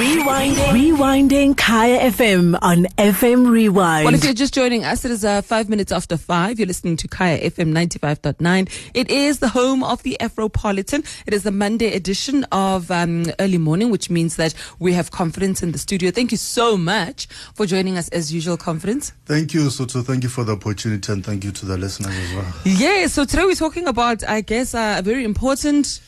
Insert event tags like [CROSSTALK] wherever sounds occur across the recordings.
Rewinding. Rewinding Kaya FM on FM Rewind. Well, if you're just joining us, it is uh, five minutes after five. You're listening to Kaya FM 95.9. It is the home of the Afropolitan. It is the Monday edition of um, early morning, which means that we have confidence in the studio. Thank you so much for joining us as usual, confidence. Thank you, Soto. Thank you for the opportunity and thank you to the listeners as well. Yeah, so today we're talking about, I guess, uh, a very important.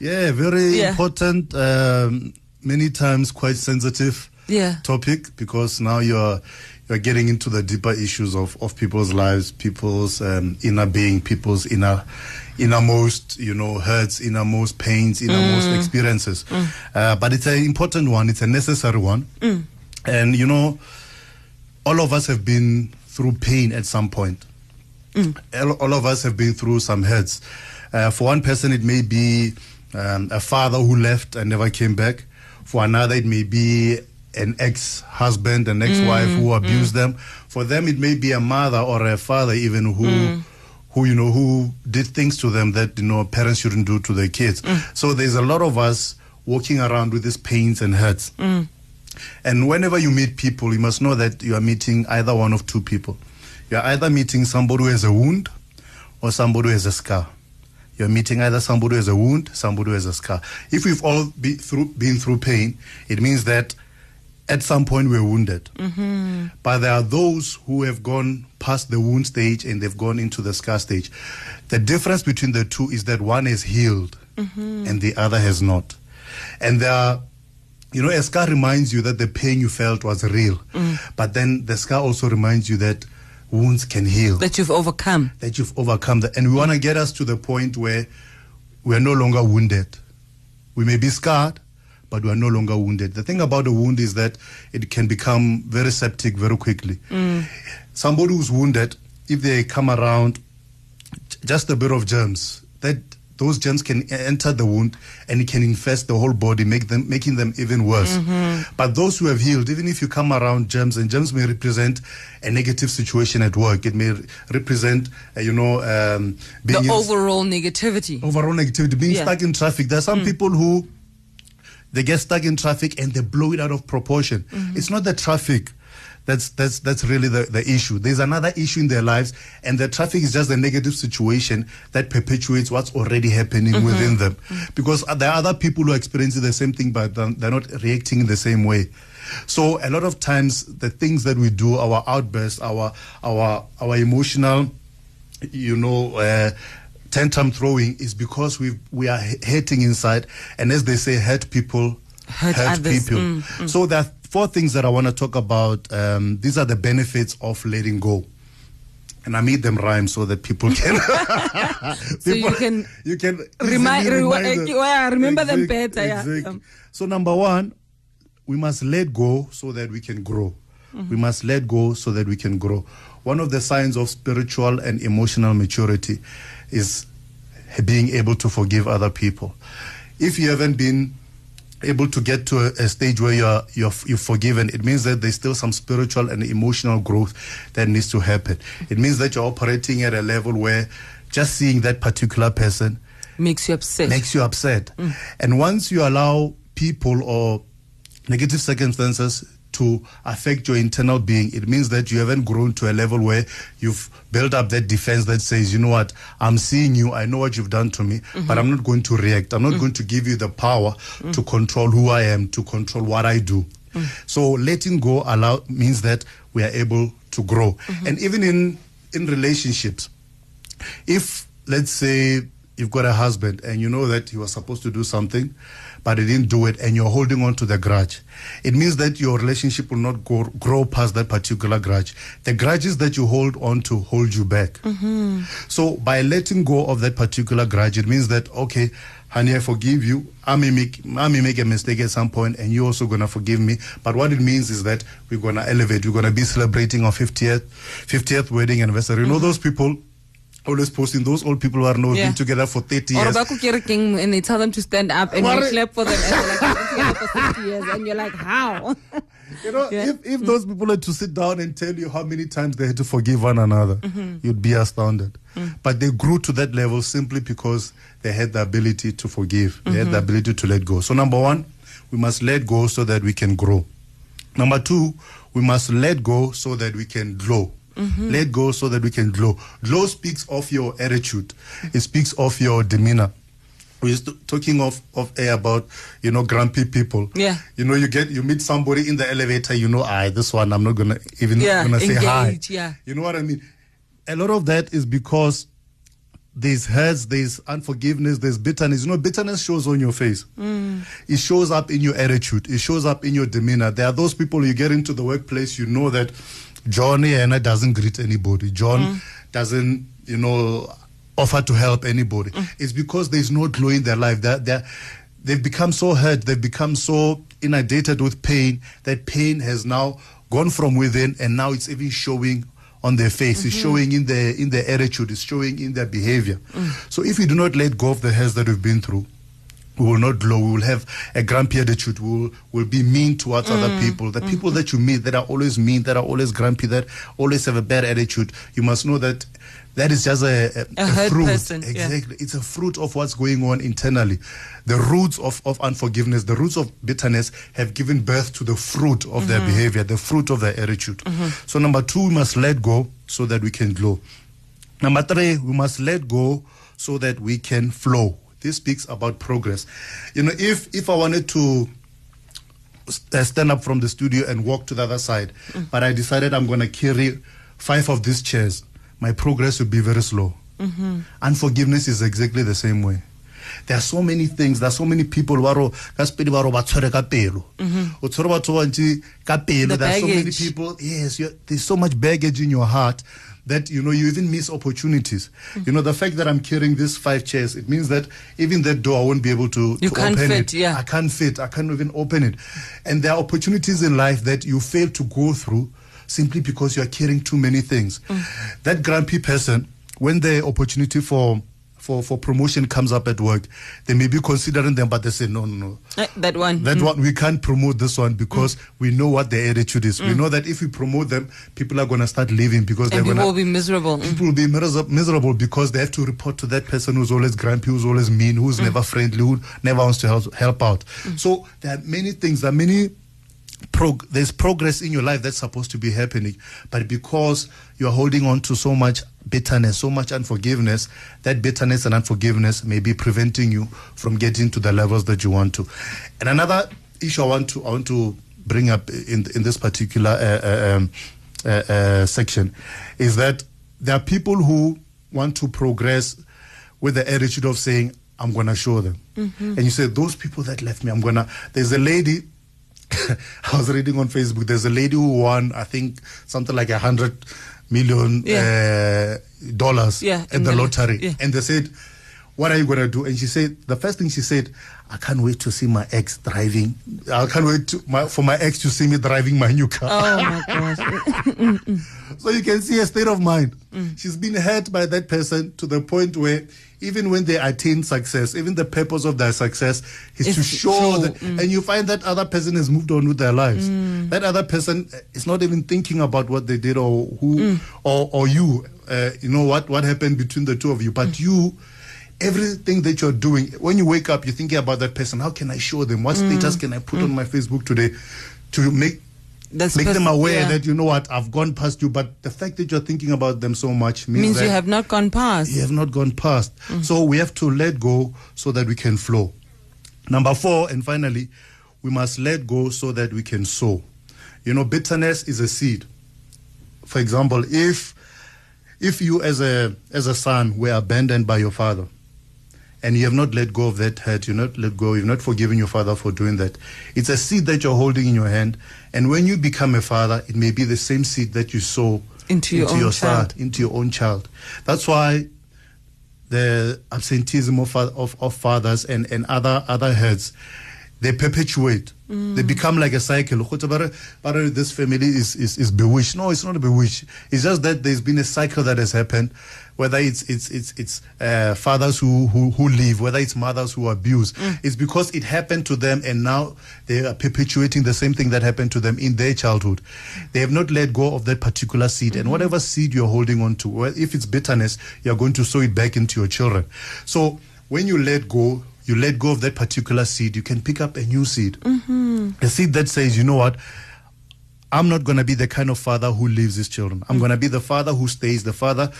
Yeah, very Yeah. important, um, many times quite sensitive Yeah. topic because now you're you're getting into the deeper issues of, of people's lives, people's um, inner being, people's inner innermost, you know, hurts, innermost pains, innermost experiences. Uh, but it's an important one. It's a necessary one, and you know, all of us have been through pain at some point. All, all of us have been through some hurts. Uh, for one person, it may be um, a father who left and never came back. For another, it may be an ex-husband, an ex-wife mm, who mm. abused them. For them, it may be a mother or a father even who, mm. who you know, who did things to them that you know parents shouldn't do to their kids. So there's a lot of us walking around with these pains and hurts. And whenever you meet people, you must know that you are meeting either one of two people. You are either meeting somebody who has a wound or somebody who has a scar. You're meeting either somebody who has a wound, somebody who has a scar. If we've all be through, been through pain, it means that at some point we're wounded. Mm-hmm. But there are those who have gone past the wound stage and they've gone into the scar stage. The difference between the two is that one is healed mm-hmm. and the other has not. And there are you know, a scar reminds you that the pain you felt was real. Mm. But then the scar also reminds you that wounds can heal, That you've overcome. that you've overcome that. And we want to get us to the point where we are no longer wounded. We may be scarred, but we are no longer wounded. The thing about a wound is that it can become very septic very quickly. Mm. Somebody who's wounded, if they come around just a bit of germs, that those germs can enter the wound and it can infest the whole body, make them making them even worse. But those who have healed, even if you come around germs, and germs may represent a negative situation at work, it may re- represent, uh, you know, um, being The in- overall negativity. overall negativity, being Yeah. stuck in traffic. There are some people who they get stuck in traffic and they blow it out of proportion. It's not the traffic. That's that's that's really the, the issue. There's another issue in their lives, and the traffic is just a negative situation that perpetuates what's already happening within them. Because there are other people who are experiencing the same thing, but they're not reacting in the same way. So a lot of times, the things that we do, our outbursts, our our our emotional you know, uh, tantrum throwing is because we we are hurting inside, and as they say, hurt people Hurt others. people. Mm, So there are four things that I want to talk about. Um, these are the benefits of letting go. And I made them rhyme so that people can. [LAUGHS] [LAUGHS] So you can you can remind- easily re- remember them better, exact. Um. So number one, we must let go so that we can grow. Mm-hmm. We must let go so that we can grow. One of the signs of spiritual and emotional maturity is being able to forgive other people. If you haven't been able to get to a, a stage where you're, you're you're forgiven, it means that there's still some spiritual and emotional growth that needs to happen. It means that you're operating at a level where just seeing that particular person makes you upset. makes you upset. Mm. And once you allow people or negative circumstances to affect your internal being, it means that you haven't grown to a level where you've built up that defense that says, you know what, I'm seeing you, I know what you've done to me, but mm-hmm. I'm not going to react. I'm not mm. going to give you the power mm. to control who I am, to control what I do. Mm. So letting go allow means that we are able to grow. Mm-hmm. And even in in relationships, if let's say you've got a husband and you know that he was supposed to do something but he didn't do it and you're holding on to the grudge. It means that your relationship will not go, grow past that particular grudge. The grudges that you hold on to hold you back. Mm-hmm. So by letting go of that particular grudge it means that okay honey i forgive you. I may make i may make a mistake at some point and you're also gonna forgive me. But what it means is that we're gonna elevate. We're gonna be celebrating our 50th 50th wedding anniversary. You know mm-hmm. those people always posting those old people who are now Yeah. been together for 30 Or years. ko kerekeng and they tell them to stand up and you clap for them and they're like, "We've been together for 50 years. And you're like, how? [LAUGHS] You know, Yeah. if, if those people had to sit down and tell you how many times they had to forgive one another, Mm-hmm. you'd be astounded. Mm. But they grew to that level simply because they had the ability to forgive, they had the Mm-hmm. ability to let go. So, number one, we must let go so that we can grow. Number two, we must let go so that we can glow. Let go so that we can glow. Glow speaks of your attitude. It speaks of your demeanor. We're talking of of air about you know grumpy people. Yeah. You know you get you meet somebody in the elevator. You know, I this one I'm not gonna even Yeah, gonna say hi. yeah. You know what I mean? A lot of that is because there's hurts, there's unforgiveness, there's bitterness. You know, bitterness shows on your face. Mm. It shows up in your attitude. It shows up in your demeanor. There are those people you get into the workplace, you know that Johnny Anna doesn't greet anybody. John mm. doesn't, you know, offer to help anybody. Mm. It's because there's no glow in their life. That they're, they've become so hurt, they've become so inundated with pain that pain has now gone from within and now it's even showing on their face, it's mm-hmm. showing in their in their attitude, it's showing in their behavior. Mm. So if we do not let go of the hurts that we've been through, we will not glow. We will have a grumpy attitude. We will, will be mean towards other mm. people. The mm. people that you meet that are always mean, that are always grumpy, that always have a bad attitude, you must know that that is just a, a, A hurt fruit. person, yeah. Exactly. It's a fruit of what's going on internally. The roots of, of unforgiveness, the roots of bitterness have given birth to the fruit of their mm-hmm. behavior, the fruit of their attitude. Mm-hmm. So, number two, we must let go so that we can glow. Number three, we must let go so that we can flow. This speaks about progress. You know, if if I wanted to uh, stand up from the studio and walk to the other side, but I decided I'm going to carry five of these chairs, my progress would be very slow. Unforgiveness is exactly the same way. There are so many things. There are so many people who are ka sepedi ba re ba tshwere ka pelo. O tshwere batho ba bantši ka pelo. There are so many people. Yes, there's so much baggage in your heart that you know you even miss opportunities. You know the fact that I'm carrying these five chairs, it means that even that door I won't be able to, You to can't open fit, it. yeah. I can't fit. I can't even open it. And there are opportunities in life that you fail to go through simply because you are carrying too many things. Mm. That grumpy person, when the opportunity for for, for promotion comes up at work, they may be considering them, but they say, no, no, no. Eh, that one. That one we can't promote this one because we know what their attitude is. We know that if we promote them, people are gonna start leaving because and they're people gonna will be miserable. Mm. people will be miserable because they have to report to that person who's always grumpy, who's always mean, who's never friendly, who never wants to help, help out. So there are many things, there are many. Prog- there's progress in your life that's supposed to be happening, but because you are holding on to so much bitterness, so much unforgiveness, that bitterness and unforgiveness may be preventing you from getting to the levels that you want to. And another issue I want to I want to bring up in in this particular uh, uh, um, uh, uh, section is that there are people who want to progress with the attitude of saying, I'm going to show them. And you say, those people that left me, I'm going to. There's a lady, [LAUGHS] I was reading on Facebook, there's a lady who won, I think, something like a hundred million uh, dollars Yeah, at in the the lottery. yeah. And they said, what are you going to do? And she said, the first thing she said, I can't wait to see my ex driving. I can't wait to, my, for my ex to see me driving my new car. Oh my [LAUGHS] gosh. So you can see her state of mind. She's been hurt by that person to the point where even when they attain success, even the purpose of their success is Is to show show, that, mm. and you find that other person has moved on with their lives. Mm. That other person is not even thinking about what they did or who mm. or or you. Uh, you know what what happened between the two of you, but you. Everything that you're doing, when you wake up, you're thinking about that person. How can I show them? What status can I put on my Facebook today to make That's make them aware yeah. that you know what I've gone past you, but the fact that you're thinking about them so much means, means that you have not gone past. you have not gone past. Mm. So we have to let go so that we can flow. Number four, and finally, we must let go so that we can sow. You know, bitterness is a seed. For example, if if you as a as a son were abandoned by your father, and you have not let go of that hurt, you're not let go, you've not forgiven your father for doing that. It's a seed that you're holding in your hand, and when you become a father, it may be the same seed that you sow Into your own son, child. into your own child. That's why the absenteeism of, of, of fathers and, and other other heads they perpetuate they become like a cycle. Kgotsa ba re- this family is, is, is bewitched. No it's not bewitched. It's just that there's been a cycle that has happened whether it's it's it's it's uh, fathers who, who who leave whether it's mothers who abuse. It's because it happened to them and now they are perpetuating the same thing that happened to them in their childhood. They have not let go of that particular seed. And whatever seed you're holding on to well, if it's bitterness you're going to sow it back into your children. So when you let go you let go of that particular seed, you can pick up a new seed. Mm-hmm. A seed that says, you know what? I'm not going to be the kind of father who leaves his children. I'm going to be the father who stays, the father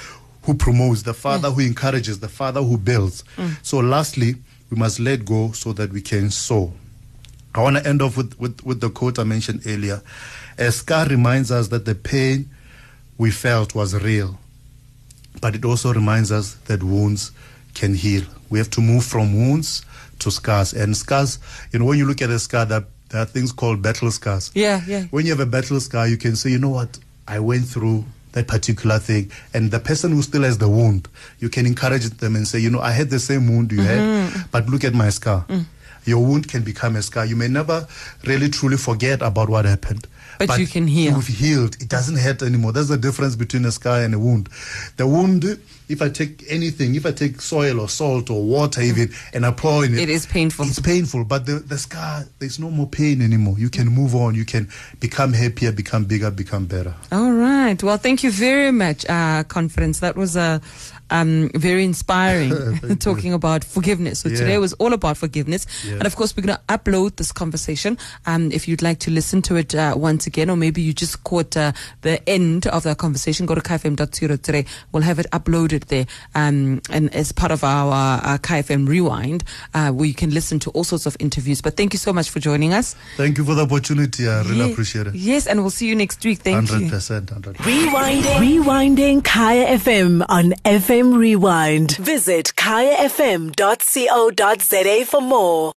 who promotes, the father who encourages, the father who builds. Mm. So, lastly, we must let go so that we can sow. I want to end off with, with, with the quote I mentioned earlier. A scar reminds us that the pain we felt was real, but it also reminds us that wounds can heal. We have to move from wounds to scars. And scars, you know, when you look at a scar, there, there are things called battle scars. Yeah, yeah. When you have a battle scar, you can say, you know what, I went through that particular thing. And the person who still has the wound, you can encourage them and say, you know, I had the same wound you Mm-hmm. had, but look at my scar. Mm. Your wound can become a scar. You may never really truly forget about what happened. But you can heal. You've healed. It doesn't hurt anymore. That's the difference between a scar and a wound. The wound, if I take anything, if I take soil or salt or water even, and I pour in it, It is painful. It's painful, but the, the scar, there's no more pain anymore. You can move on. You can become happier, become bigger, become better. All right. Well, thank you very much, uh, Confidence. That was a um, very inspiring [LAUGHS] talking about forgiveness. So Yeah. today was all about forgiveness, Yeah. and of course we're going to upload this conversation. Um, if you'd like to listen to it uh, once again, or maybe you just caught uh, the end of that conversation, go to kfm.co today. We'll have it uploaded there, um, and as part of our uh, KFM Rewind, uh, where you can listen to all sorts of interviews. But thank you so much for joining us. Thank you for the opportunity. I really Ye- appreciate it. Yes, and we'll see you next week. Thank you. 100%. 100%. Rewinding. Rewinding Kaya FM on FM Rewind. Visit kayafm.co.za for more.